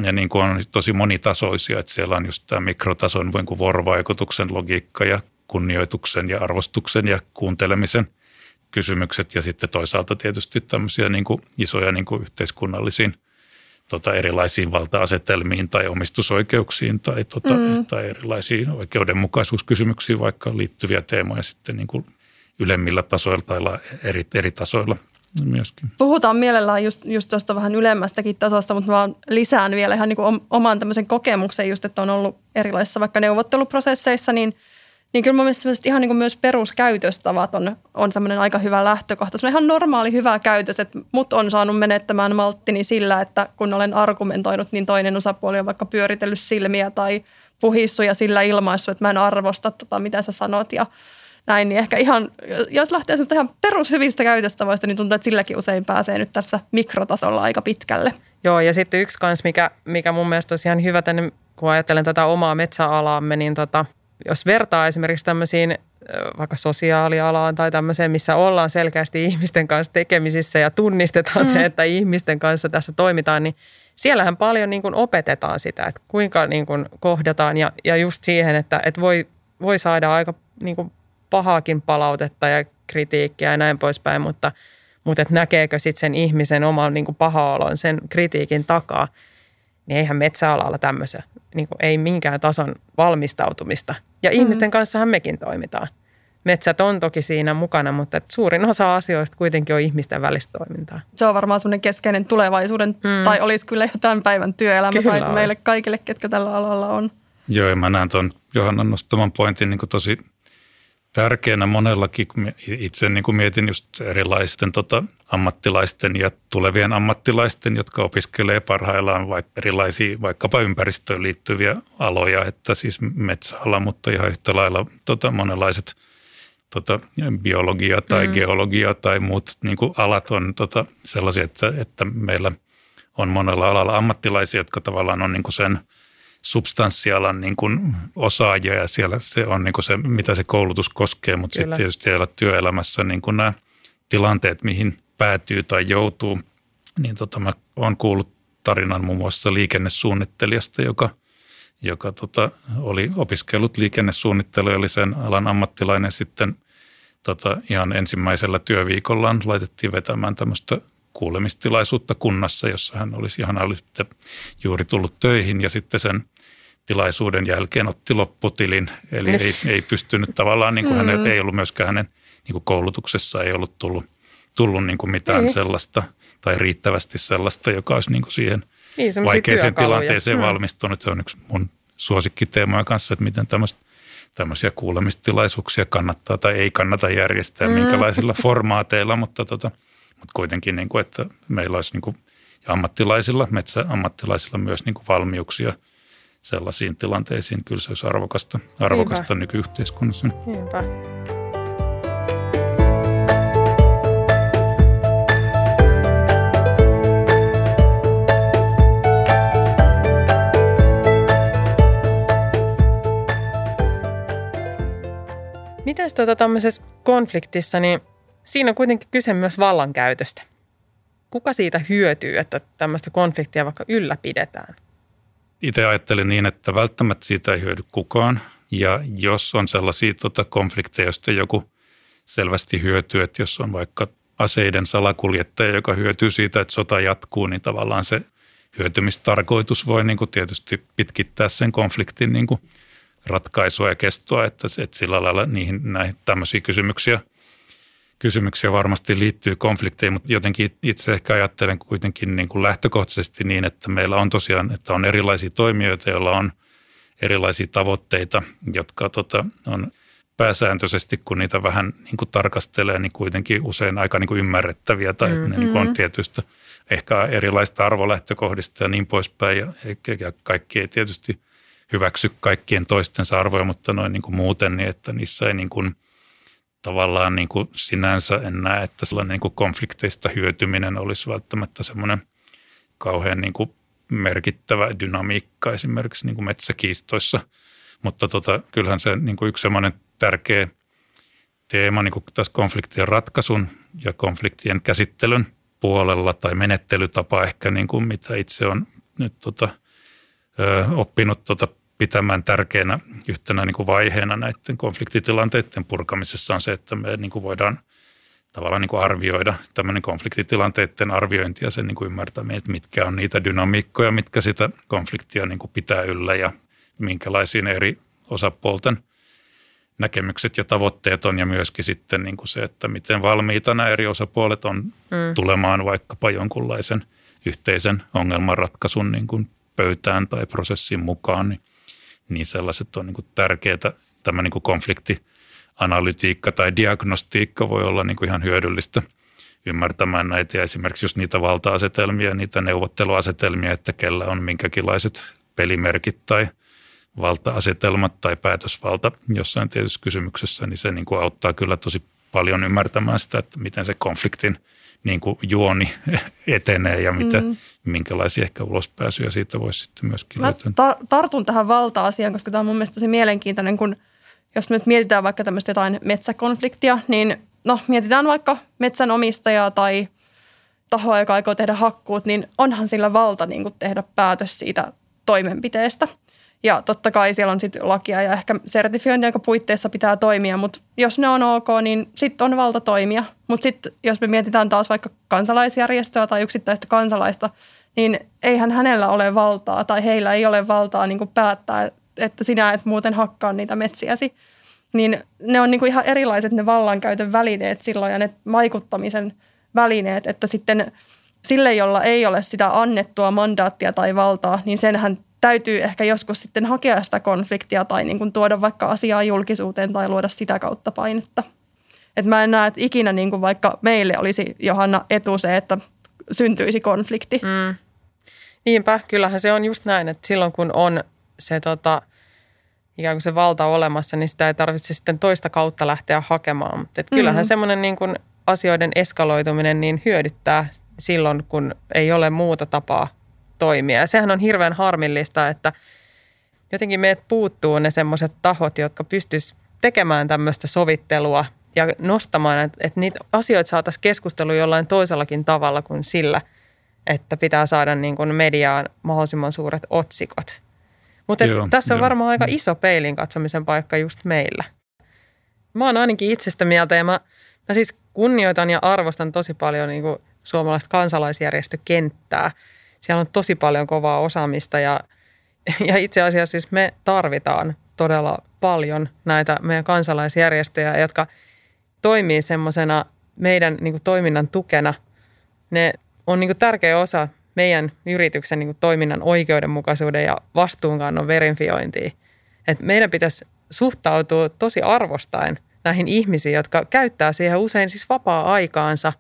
ja niin kuin on tosi monitasoisia, että siellä on just tämä mikrotason niin kuin vuorovaikutuksen logiikka ja kunnioituksen ja arvostuksen ja kuuntelemisen kysymykset ja sitten toisaalta tietysti tämmöisiä niin kuin isoja niin kuin yhteiskunnallisiin tota, erilaisiin valta-asetelmiin tai omistusoikeuksiin tai, tota, mm. tai erilaisiin oikeudenmukaisuuskysymyksiin vaikka liittyviä teemoja sitten niin kuin ylemmillä tasoilla tai eri, eri tasoilla myöskin. Puhutaan mielellään just, just tuosta vähän ylemmästäkin tasosta, mutta mä lisään vielä ihan niin kuin oman tämmöisen kokemuksen just, että on ollut erilaisissa vaikka neuvotteluprosesseissa, niin, niin kyllä mun mielestä ihan niin kuin myös peruskäytöstavat on, on semmoinen aika hyvä lähtökohta. Semmoinen ihan normaali hyvä käytös, että mut on saanut menettämään malttini sillä, että kun olen argumentoinut, niin toinen osapuoli on vaikka pyöritellyt silmiä tai puhissu ja sillä ilmaissut, että mä en arvosta tota, mitä sä sanot ja – näin, niin ehkä ihan, jos lähtee ihan perushyvistä käytöstavoista, niin tuntuu, että silläkin usein pääsee nyt tässä mikrotasolla aika pitkälle. Joo, ja sitten yksi kans, mikä, mikä mun mielestä olisi ihan hyvä tänne, kun ajattelen tätä omaa metsäalaamme, niin tota, jos vertaa esimerkiksi tämmöisiin vaikka sosiaalialaan tai tämmöiseen, missä ollaan selkeästi ihmisten kanssa tekemisissä ja tunnistetaan mm. se, että ihmisten kanssa tässä toimitaan, niin siellähän paljon niin kuin opetetaan sitä, että kuinka niin kuin kohdataan ja, ja just siihen, että, että voi, voi saada aika niin kuin pahaakin palautetta ja kritiikkiä ja näin poispäin, mutta, mutta että näkeekö sitten sen ihmisen oman niin kuin paha-olon sen kritiikin takaa, niin eihän metsäalalla tämmöisen, niin kuin ei minkään tason valmistautumista. Ja mm-hmm. ihmisten kanssahan mekin toimitaan. Metsät on toki siinä mukana, mutta suurin osa asioista kuitenkin on ihmisten välistä toimintaa. Se on varmaan semmoinen keskeinen tulevaisuuden, mm. tai olisi kyllä jo tämän päivän työelämä kyllä tai meille kaikille, ketkä tällä alalla on. Joo, ja mä näen tuon Johannan nostaman pointin niin tosi tärkeänä monellakin, kun itse niin kuin mietin just erilaisten tota, ammattilaisten ja tulevien ammattilaisten, jotka opiskelee parhaillaan vaikka erilaisia vaikkapa ympäristöön liittyviä aloja, että siis metsäala, mutta ihan yhtä lailla tota, monenlaiset tota, biologia tai mm. geologia tai muut niin kuin alat on tota, sellaisia, että, että meillä on monella alalla ammattilaisia, jotka tavallaan on niin kuin sen – substanssialan niin kuin osaajia ja siellä se on niin kuin se, mitä se koulutus koskee, mutta sitten tietysti siellä työelämässä niin kuin nämä tilanteet, mihin päätyy tai joutuu, niin tota mä oon kuullut tarinan muun muassa liikennesuunnittelijasta, joka, joka tota, oli opiskellut liikennesuunnittelua, oli sen alan ammattilainen sitten tota, ihan ensimmäisellä työviikollaan laitettiin vetämään tämmöistä kuulemistilaisuutta kunnassa, jossa hän olisi ihan oli juuri tullut töihin ja sitten sen tilaisuuden jälkeen otti lopputilin. Eli ei, ei pystynyt tavallaan, niin kuin mm. hänen, ei ollut myöskään hänen niin kuin koulutuksessa ei ollut tullut, tullut niin kuin mitään niin. sellaista tai riittävästi sellaista, joka olisi niin kuin siihen niin, vaikeaseen tilanteeseen mm. valmistunut. Se on yksi mun suosikkiteemoja kanssa, että miten tämmöistä tämmöisiä kuulemistilaisuuksia kannattaa tai ei kannata järjestää, mm. minkälaisilla formaateilla, mutta, tota, mutta kuitenkin, niin kuin, että meillä olisi niin kuin, ammattilaisilla, metsäammattilaisilla myös niin kuin valmiuksia – sellaisiin tilanteisiin. Kyllä se olisi arvokasta, arvokasta nykyyhteiskunnassa. Niinpä. Miten tuota tämmöisessä konfliktissa, niin siinä on kuitenkin kyse myös vallankäytöstä. Kuka siitä hyötyy, että tämmöistä konfliktia vaikka ylläpidetään? Itse ajattelen niin, että välttämättä siitä ei hyödy kukaan. Ja jos on sellaisia tota, konflikteja, joista joku selvästi hyötyy, että jos on vaikka aseiden salakuljettaja, joka hyötyy siitä, että sota jatkuu, niin tavallaan se hyötymistarkoitus voi niin kuin tietysti pitkittää sen konfliktin niin kuin ratkaisua ja kestoa, että, että sillä lailla niihin näihin tämmöisiä kysymyksiä, kysymyksiä varmasti liittyy konflikteihin, mutta jotenkin itse ehkä ajattelen kuitenkin niin kuin lähtökohtaisesti niin, että meillä on tosiaan, että on erilaisia toimijoita, joilla on erilaisia tavoitteita, jotka tota, on pääsääntöisesti, kun niitä vähän niin kuin tarkastelee, niin kuitenkin usein aika niin kuin ymmärrettäviä tai mm-hmm. ne niin kuin on tietystä ehkä erilaista arvolähtökohdista ja niin poispäin. Ja, ja kaikki ei tietysti hyväksy kaikkien toistensa arvoja, mutta noin niin kuin muuten, niin että niissä ei niin kuin, tavallaan niin kuin sinänsä en näe, että sellainen niin kuin konflikteista hyötyminen olisi välttämättä semmoinen kauhean niin kuin merkittävä dynamiikka esimerkiksi niin kuin metsäkiistoissa. Mutta tota, kyllähän se niin kuin yksi semmoinen tärkeä teema niin kuin tässä konfliktien ratkaisun ja konfliktien käsittelyn puolella tai menettelytapa ehkä, niin kuin mitä itse on nyt tota, ö, oppinut tota pitämään tärkeänä yhtenä niin kuin vaiheena näiden konfliktitilanteiden purkamisessa on se, että me niin kuin voidaan tavallaan niin kuin arvioida tämmöinen konfliktitilanteiden arviointi ja sen niin kuin ymmärtäminen, että mitkä on niitä dynamiikkoja, mitkä sitä konfliktia niin kuin pitää yllä ja minkälaisiin eri osapuolten – näkemykset ja tavoitteet on ja myöskin sitten niin kuin se, että miten valmiita nämä eri osapuolet on mm. tulemaan vaikkapa jonkunlaisen yhteisen ongelmanratkaisun niin kuin pöytään tai prosessin mukaan, niin, niin sellaiset on niin tärkeää. Tämä niin konfliktianalytiikka tai diagnostiikka voi olla niin ihan hyödyllistä ymmärtämään näitä ja esimerkiksi just niitä valta-asetelmia, niitä neuvotteluasetelmia, että kellä on minkäkinlaiset pelimerkit tai – valta-asetelmat tai päätösvalta jossain tietyssä kysymyksessä, niin se niin kuin auttaa kyllä tosi paljon ymmärtämään sitä, että miten se konfliktin niin kuin juoni (laughs) etenee ja mitä, mm. minkälaisia ehkä ulospääsyjä siitä voisi sitten myöskin löytyä. Ta- tartun tähän valta-asiaan, koska tämä on mun mielestä tosi mielenkiintoinen, kun jos me nyt mietitään vaikka tämmöistä jotain metsäkonfliktia, niin no mietitään vaikka metsänomistajaa tai tahoa, joka aikoo tehdä hakkuut, niin onhan sillä valta niin kuin tehdä päätös siitä toimenpiteestä – ja totta kai siellä on sitten lakia ja ehkä sertifiointi, jonka puitteissa pitää toimia, mutta jos ne on ok, niin sitten on valta toimia. Mutta sitten jos me mietitään taas vaikka kansalaisjärjestöä tai yksittäistä kansalaista, niin eihän hänellä ole valtaa tai heillä ei ole valtaa niin päättää, että sinä et muuten hakkaa niitä metsiäsi. Niin ne on niin ihan erilaiset ne vallankäytön välineet silloin ja ne vaikuttamisen välineet, että sitten sille, jolla ei ole sitä annettua mandaattia tai valtaa, niin senhän täytyy ehkä joskus sitten hakea sitä konfliktia tai niin kuin tuoda vaikka asiaa julkisuuteen tai luoda sitä kautta painetta. Et mä en näe, että ikinä niin kuin vaikka meille olisi Johanna etu se, että syntyisi konflikti. Mm. Niinpä, kyllähän se on just näin, että silloin kun on se tota, ikään kuin se valta olemassa, niin sitä ei tarvitse sitten toista kautta lähteä hakemaan. Mutta et kyllähän mm. semmoinen niin kuin asioiden eskaloituminen niin hyödyttää silloin, kun ei ole muuta tapaa toimia. Ja sehän on hirveän harmillista, että jotenkin meidät puuttuu ne semmoiset tahot, jotka pystyis tekemään tämmöistä sovittelua ja nostamaan, että, että niitä asioita saataisiin keskustelua jollain toisellakin tavalla kuin sillä, että pitää saada niin kuin mediaan mahdollisimman suuret otsikot. Mutta tässä on joo. varmaan aika iso peilin katsomisen paikka just meillä. Mä oon ainakin itsestä mieltä ja mä, mä siis kunnioitan ja arvostan tosi paljon niin kuin suomalaista kansalaisjärjestökenttää – siellä on tosi paljon kovaa osaamista ja, (laughs) ja itse asiassa siis me tarvitaan todella paljon näitä meidän kansalaisjärjestöjä, jotka toimii semmoisena meidän niin kuin toiminnan tukena. Ne on niin kuin tärkeä osa meidän yrityksen niin kuin toiminnan oikeudenmukaisuuden ja vastuunkannon verifiointia. Et meidän pitäisi suhtautua tosi arvostaen näihin ihmisiin, jotka käyttää siihen usein siis vapaa-aikaansa.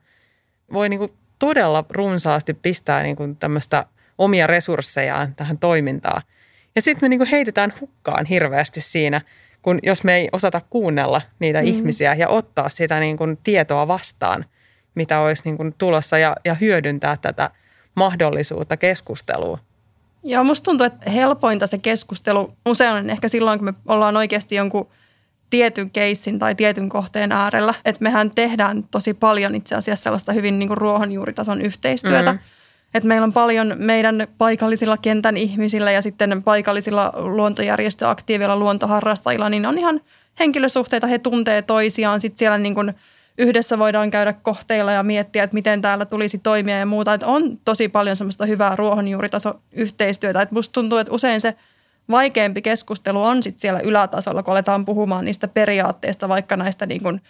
Voi niin kuin todella runsaasti pistää niin kuin tämmöistä omia resurssejaan tähän toimintaan. Ja sitten me niin kuin heitetään hukkaan hirveästi siinä, kun jos me ei osata kuunnella niitä mm. ihmisiä ja ottaa sitä niin kuin tietoa vastaan, mitä olisi niin kuin tulossa ja, ja hyödyntää tätä mahdollisuutta keskustelua. Joo, musta tuntuu, että helpointa se keskustelu usein on ehkä silloin, kun me ollaan oikeasti jonkun tietyn keissin tai tietyn kohteen äärellä. Että mehän tehdään tosi paljon itse asiassa sellaista hyvin niin kuin ruohonjuuritason yhteistyötä. Mm-hmm. Et meillä on paljon meidän paikallisilla kentän ihmisillä ja sitten paikallisilla luontojärjestöaktiivilla luontoharrastajilla, niin on ihan henkilösuhteita, he tuntee toisiaan. Sitten siellä niin kuin yhdessä voidaan käydä kohteilla ja miettiä, että miten täällä tulisi toimia ja muuta. Että on tosi paljon semmoista hyvää ruohonjuuritaso yhteistyötä. Että musta tuntuu, että usein se vaikeampi keskustelu on sitten siellä ylätasolla, kun aletaan puhumaan niistä periaatteista, vaikka näistä niin kuin,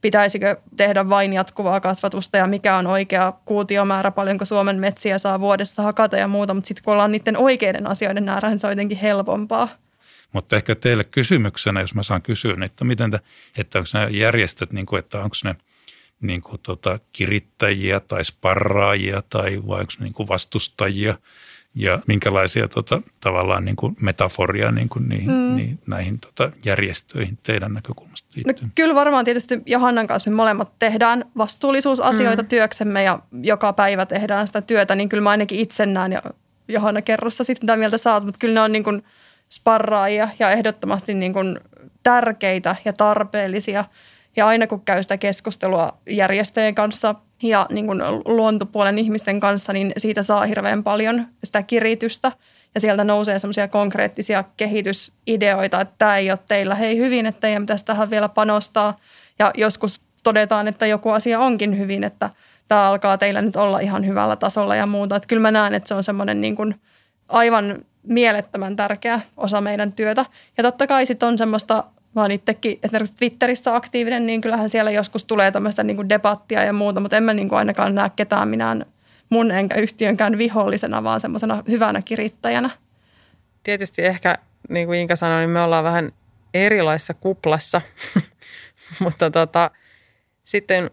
pitäisikö tehdä vain jatkuvaa kasvatusta ja mikä on oikea kuutiomäärä, paljonko Suomen metsiä saa vuodessa hakata ja muuta, mutta sitten kun ollaan niiden oikeiden asioiden äärä, niin se on jotenkin helpompaa. Mutta ehkä teille kysymyksenä, jos mä saan kysyä, niin että miten te, että onko nämä järjestöt, niin kuin, että onko ne niin kuin tota, kirittäjiä tai sparraajia tai vai onko niin kuin vastustajia ja minkälaisia tota, tavallaan niin kuin metaforia niin kuin niihin, mm. niin, näihin tota, järjestöihin teidän näkökulmasta liittyy? No, kyllä varmaan tietysti Johannan kanssa me molemmat tehdään vastuullisuusasioita mm. työksemme ja joka päivä tehdään sitä työtä, niin kyllä mä ainakin itse näen ja Johanna kerrossa sitten mitä mieltä saat, mutta kyllä ne on niin kuin – sparraajia ja ehdottomasti niin kuin tärkeitä ja tarpeellisia. Ja aina kun käy sitä keskustelua järjestöjen kanssa ja niin kuin luontopuolen ihmisten kanssa, niin siitä saa hirveän paljon sitä kiritystä. Ja sieltä nousee semmoisia konkreettisia kehitysideoita, että tämä ei ole teillä hei hyvin, että teidän pitäisi tähän vielä panostaa. Ja joskus todetaan, että joku asia onkin hyvin, että tämä alkaa teillä nyt olla ihan hyvällä tasolla ja muuta. Että kyllä mä näen, että se on semmoinen niin kuin aivan mielettömän tärkeä osa meidän työtä. Ja totta kai sitten on semmoista, mä oon itsekin esimerkiksi Twitterissä aktiivinen, niin kyllähän siellä joskus tulee tämmöistä niin kuin debattia ja muuta, mutta en mä niin kuin ainakaan näe ketään minään mun enkä yhtiönkään vihollisena, vaan semmoisena hyvänä kirittäjänä. Tietysti ehkä, niin kuin Inka sanoi, niin me ollaan vähän erilaisessa kuplassa, (laughs) mutta tota, sitten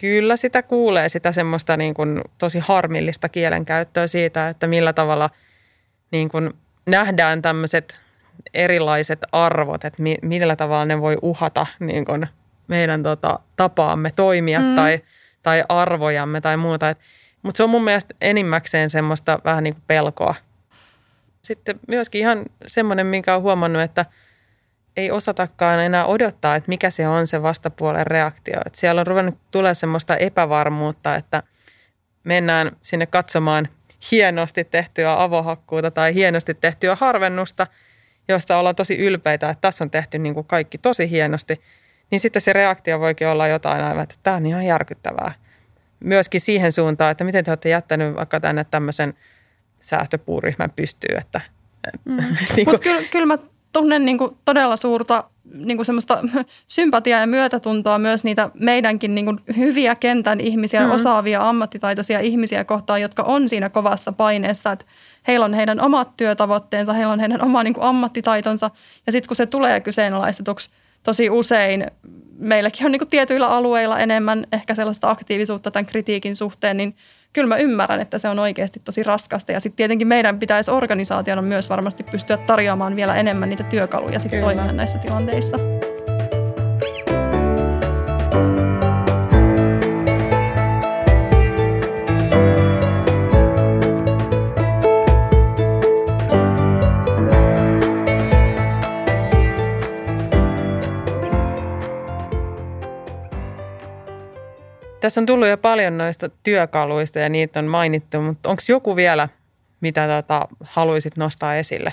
kyllä sitä kuulee sitä semmoista niin kuin tosi harmillista kielenkäyttöä siitä, että millä tavalla – niin kuin nähdään tämmöiset erilaiset arvot, että mi, millä tavalla ne voi uhata niin kuin meidän tota, tapaamme toimia mm. tai, tai arvojamme tai muuta. Mutta se on mun mielestä enimmäkseen semmoista vähän niin kuin pelkoa. Sitten myöskin ihan semmoinen, minkä on huomannut, että ei osatakaan enää odottaa, että mikä se on se vastapuolen reaktio. Et siellä on ruvennut tulee semmoista epävarmuutta, että mennään sinne katsomaan – hienosti tehtyä avohakkuuta tai hienosti tehtyä harvennusta, josta ollaan tosi ylpeitä, että tässä on tehty niin kuin kaikki tosi hienosti, niin sitten se reaktio voikin olla jotain aivan, että tämä on ihan järkyttävää. Myöskin siihen suuntaan, että miten te olette jättänyt vaikka tänne tämmöisen säästöpuuryhmän pystyyn, että Mm. (laughs) niin Mutta kyllä, kyllä mä tunnen niin kuin todella suurta niin kuin semmoista (laughs) sympatiaa ja myötätuntoa myös niitä meidänkin niin kuin hyviä kentän ihmisiä, mm. osaavia, ammattitaitoisia ihmisiä kohtaan, jotka on siinä kovassa paineessa, että heillä on heidän omat työtavoitteensa, heillä on heidän oma niin kuin ammattitaitonsa ja sitten kun se tulee kyseenalaistetuksi tosi usein, meilläkin on niin kuin tietyillä alueilla enemmän ehkä sellaista aktiivisuutta tämän kritiikin suhteen, niin – kyllä mä ymmärrän, että se on oikeasti tosi raskasta. Ja sitten tietenkin meidän pitäisi organisaationa myös varmasti pystyä tarjoamaan vielä enemmän niitä työkaluja sitten toimia näissä tilanteissa. Tässä on tullut jo paljon noista työkaluista ja niitä on mainittu, mutta onko joku vielä, mitä tota, haluaisit nostaa esille?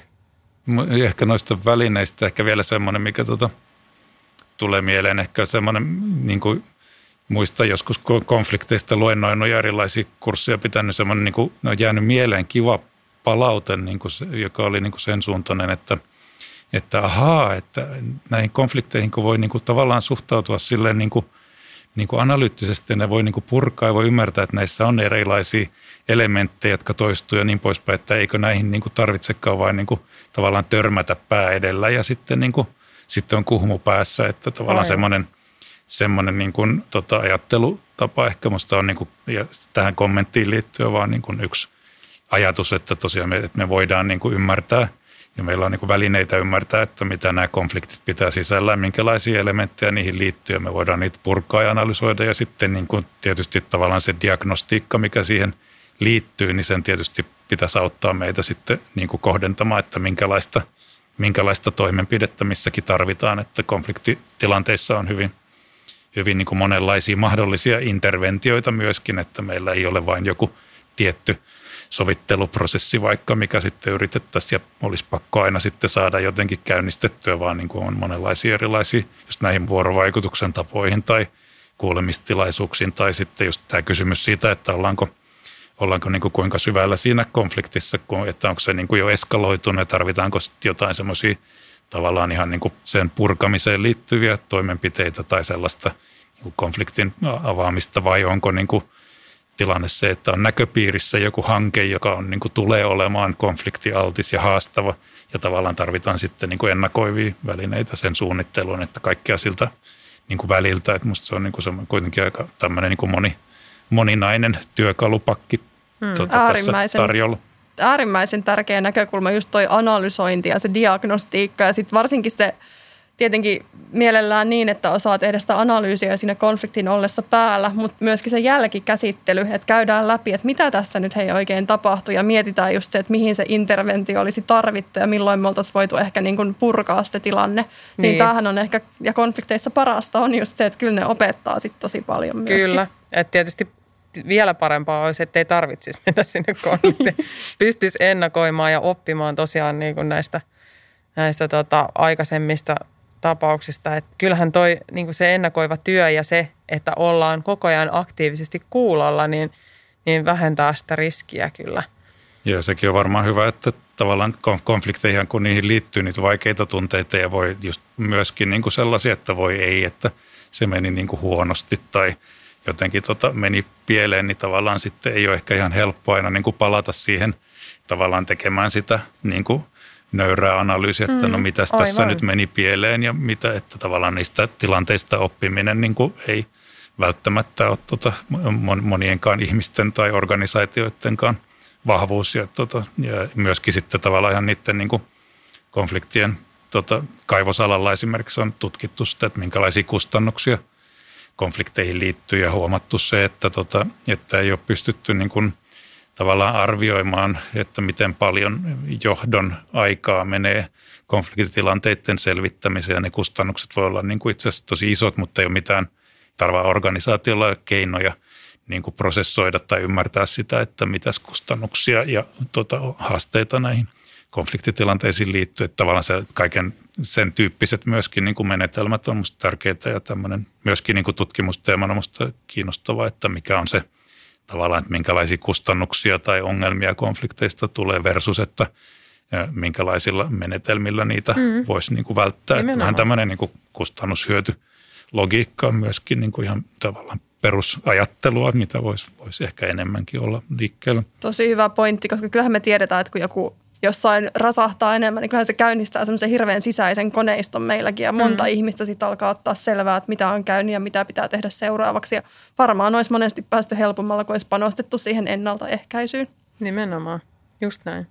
Ehkä noista välineistä ehkä vielä semmoinen, mikä tota, tulee mieleen. Ehkä semmoinen, niin kuin muista joskus konflikteista luennoinut ja erilaisia kursseja pitänyt, semmoinen niin kuin, ne on jäänyt mieleen kiva palaute, niin kuin se, joka oli niin kuin sen suuntainen, että, että ahaa, että näihin konflikteihin kun voi niin kuin tavallaan suhtautua silleen niin kuin – niin kuin analyyttisesti ne voi niin kuin purkaa ja voi ymmärtää, että näissä on erilaisia elementtejä, jotka toistuu ja niin poispäin, että eikö näihin niin kuin tarvitsekaan vain niin kuin tavallaan törmätä pää edellä ja sitten, niin kuin, sitten on kuhmu päässä, että tavallaan semmoinen, semmoinen niin kuin, tota, ajattelutapa ehkä musta on niin kuin, ja tähän kommenttiin liittyen vaan niin kuin yksi ajatus, että tosiaan me, että me voidaan niin kuin ymmärtää – ja meillä on niin kuin välineitä ymmärtää, että mitä nämä konfliktit pitää sisällään, minkälaisia elementtejä niihin liittyy. Me voidaan niitä purkaa ja analysoida ja sitten niin kuin tietysti tavallaan se diagnostiikka, mikä siihen liittyy, niin sen tietysti pitäisi auttaa meitä sitten niin kuin kohdentamaan, että minkälaista, minkälaista toimenpidettä missäkin tarvitaan, että konfliktitilanteissa on hyvin, hyvin niin kuin monenlaisia mahdollisia interventioita myöskin, että meillä ei ole vain joku tietty sovitteluprosessi vaikka, mikä sitten yritettäisiin ja olisi pakko aina sitten saada jotenkin käynnistettyä, vaan niin kuin on monenlaisia erilaisia just näihin vuorovaikutuksen tapoihin tai kuulemistilaisuuksiin tai sitten just tämä kysymys siitä, että ollaanko – ollaanko niin kuin kuinka syvällä siinä konfliktissa, että onko se niin kuin jo eskaloitunut ja tarvitaanko sitten jotain semmoisia tavallaan ihan niin kuin sen purkamiseen liittyviä toimenpiteitä tai sellaista niin kuin konfliktin avaamista vai onko niin kuin tilanne se, että on näköpiirissä joku hanke, joka on, niin kuin tulee olemaan konfliktialtis ja haastava ja tavallaan tarvitaan sitten niin kuin ennakoivia välineitä sen suunnitteluun, että kaikkea siltä niin kuin väliltä, että musta se on niin kuin se kuitenkin aika tämmöinen niin kuin moni, moninainen työkalupakki mm. tuota, äärimmäisen, tarjolla. Äärimmäisen tärkeä näkökulma just toi analysointi ja se diagnostiikka ja sitten varsinkin se tietenkin mielellään niin, että osaa tehdä sitä analyysiä siinä konfliktin ollessa päällä, mutta myöskin se jälkikäsittely, että käydään läpi, että mitä tässä nyt hei oikein tapahtui ja mietitään just se, että mihin se interventio olisi tarvittu ja milloin me oltaisiin voitu ehkä niin kuin purkaa se tilanne. Niin. niin tämähän on ehkä, ja konflikteissa parasta on just se, että kyllä ne opettaa sitten tosi paljon myöskin. Kyllä, että tietysti vielä parempaa olisi, että ei tarvitsisi mennä sinne konfliktiin. (laughs) Pystyisi ennakoimaan ja oppimaan tosiaan niin kuin näistä, näistä tota, aikaisemmista tapauksista. Et kyllähän toi niin kuin se ennakoiva työ ja se, että ollaan koko ajan aktiivisesti kuulolla, niin, niin vähentää sitä riskiä kyllä. Joo, sekin on varmaan hyvä, että tavallaan konflikteihin, kun niihin liittyy niitä vaikeita tunteita ja voi just myöskin niin kuin sellaisia, että voi ei, että se meni niin kuin huonosti tai – jotenkin tota meni pieleen, niin tavallaan sitten ei ole ehkä ihan helppo aina niin kuin palata siihen tavallaan tekemään sitä niin kuin nöyrää analyysiä, että no mm, mitä tässä nyt meni pieleen ja mitä, että tavallaan niistä tilanteista oppiminen niin kuin ei välttämättä ole tota monienkaan ihmisten tai organisaatioidenkaan vahvuus ja, tota, ja myöskin sitten tavallaan ihan niiden niin kuin konfliktien tota, kaivosalalla esimerkiksi on tutkittu sitä, että minkälaisia kustannuksia – konflikteihin liittyy ja huomattu se, että, tota, että ei ole pystytty niin kuin tavallaan arvioimaan, että miten paljon johdon aikaa menee konfliktitilanteiden selvittämiseen ja ne kustannukset voi olla niin kuin itse asiassa tosi isot, mutta ei ole mitään tarvaa organisaatiolla keinoja niin kuin prosessoida tai ymmärtää sitä, että mitäs kustannuksia ja tota, haasteita näihin konfliktitilanteisiin liittyy. Että tavallaan se kaiken sen tyyppiset myöskin niin kuin menetelmät on minusta tärkeitä ja tämmöinen myöskin niin kuin tutkimusteemana minusta kiinnostavaa, että mikä on se tavallaan, että minkälaisia kustannuksia tai ongelmia konflikteista tulee versus, että minkälaisilla menetelmillä niitä mm. voisi niin kuin välttää. Että vähän tämmöinen niin kuin kustannushyöty logiikka on myöskin niin kuin ihan tavallaan perusajattelua, mitä voisi vois ehkä enemmänkin olla liikkeellä. Tosi hyvä pointti, koska kyllähän me tiedetään, että kun joku jossain rasahtaa enemmän, niin kyllähän se käynnistää semmoisen hirveän sisäisen koneiston meilläkin ja monta mm. ihmistä sitten alkaa ottaa selvää, että mitä on käynyt ja mitä pitää tehdä seuraavaksi. Ja varmaan olisi monesti päästy helpommalla, kun olisi panostettu siihen ennaltaehkäisyyn. Nimenomaan, just näin.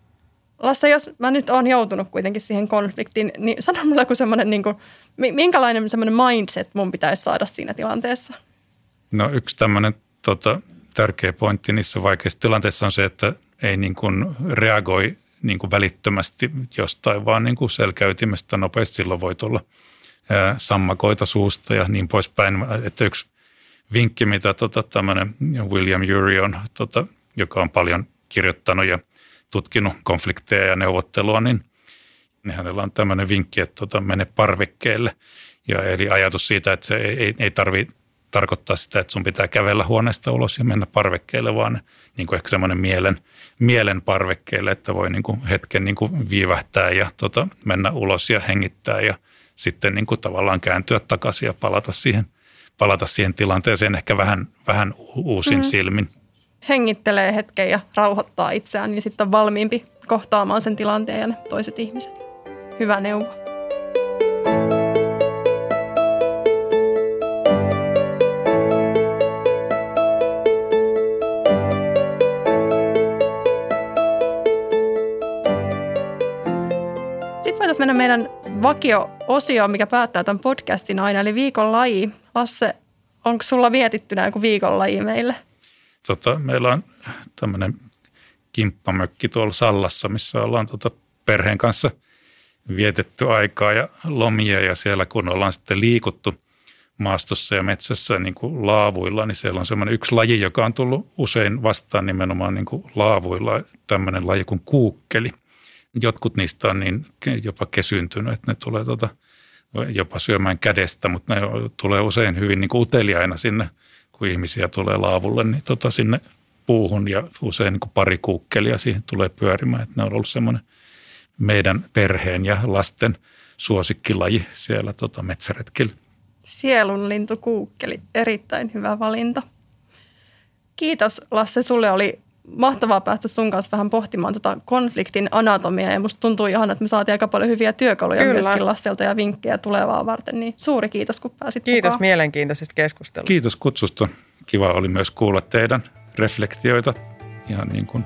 Lasse, jos mä nyt oon joutunut kuitenkin siihen konfliktiin, niin sano mulle joku semmoinen, niin kuin, minkälainen semmoinen mindset mun pitäisi saada siinä tilanteessa? No yksi tämmöinen tota, tärkeä pointti niissä vaikeissa tilanteissa on se, että ei niin kuin reagoi niin kuin välittömästi jostain, vaan niin kuin selkäytimestä nopeasti silloin voi tulla sammakoita suusta ja niin poispäin. Että yksi vinkki, mitä tota, tämmöinen William Ury on, tota, joka on paljon kirjoittanut ja tutkinut konflikteja ja neuvottelua, niin, niin hänellä on tämmöinen vinkki, että tota, mene parvekkeelle. Ja eli ajatus siitä, että se ei, ei, tarvitse tarkoittaa sitä, että sun pitää kävellä huoneesta ulos ja mennä parvekkeelle, vaan niin kuin ehkä semmoinen mielen, mielen parvekkeelle, että voi niin kuin hetken niin kuin viivähtää ja tota, mennä ulos ja hengittää ja sitten niin kuin tavallaan kääntyä takaisin ja palata siihen, palata siihen tilanteeseen ehkä vähän, vähän uusin mm. silmin. Hengittelee hetken ja rauhoittaa itseään, niin sitten on valmiimpi kohtaamaan sen tilanteen ja ne toiset ihmiset. Hyvä neuvo. Mennä meidän vakio-osioon, mikä päättää tämän podcastin aina, eli viikon laji. Lasse, onko sulla mietittynä joku viikon laji meille? Tota, meillä on tämmöinen kimppamökki tuolla Sallassa, missä ollaan tota perheen kanssa vietetty aikaa ja lomia ja siellä kun ollaan sitten liikuttu maastossa ja metsässä niin kuin laavuilla, niin siellä on semmoinen yksi laji, joka on tullut usein vastaan nimenomaan niin kuin laavuilla, tämmöinen laji kuin kuukkeli. Jotkut niistä on niin jopa kesyntynyt, että ne tulee tota, jopa syömään kädestä, mutta ne tulee usein hyvin niin kuin uteliaina sinne, kun ihmisiä tulee laavulle, niin tota sinne puuhun ja usein niin kuin pari kuukkelia siihen tulee pyörimään. Että ne on ollut semmoinen meidän perheen ja lasten suosikkilaji siellä tota metsäretkillä. Sielunlintu kuukkeli, erittäin hyvä valinta. Kiitos Lasse, sulle oli mahtavaa päästä sun kanssa vähän pohtimaan tota konfliktin anatomiaa ja musta tuntuu ihan, että me saatiin aika paljon hyviä työkaluja Kyllä. myöskin Lasselta ja vinkkejä tulevaa varten, niin suuri kiitos kun pääsit Kiitos mukaan. mielenkiintoisesta keskustelusta. Kiitos kutsusta. Kiva oli myös kuulla teidän reflektioita ihan niin kuin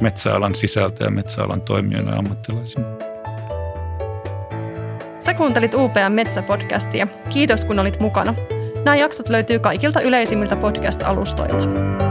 metsäalan sisältä ja metsäalan toimijoina ja ammattilaisina. Sä kuuntelit UPM Metsäpodcastia. Kiitos kun olit mukana. Nämä jaksot löytyy kaikilta yleisimmiltä podcast-alustoilta.